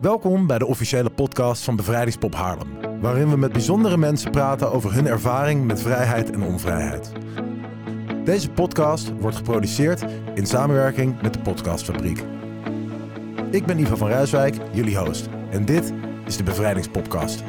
Welkom bij de officiële podcast van Bevrijdingspop Haarlem, waarin we met bijzondere mensen praten over hun ervaring met vrijheid en onvrijheid. Deze podcast wordt geproduceerd in samenwerking met de Podcastfabriek. Ik ben Ivo van Ruiswijk, jullie host, en dit is de Bevrijdingspodcast.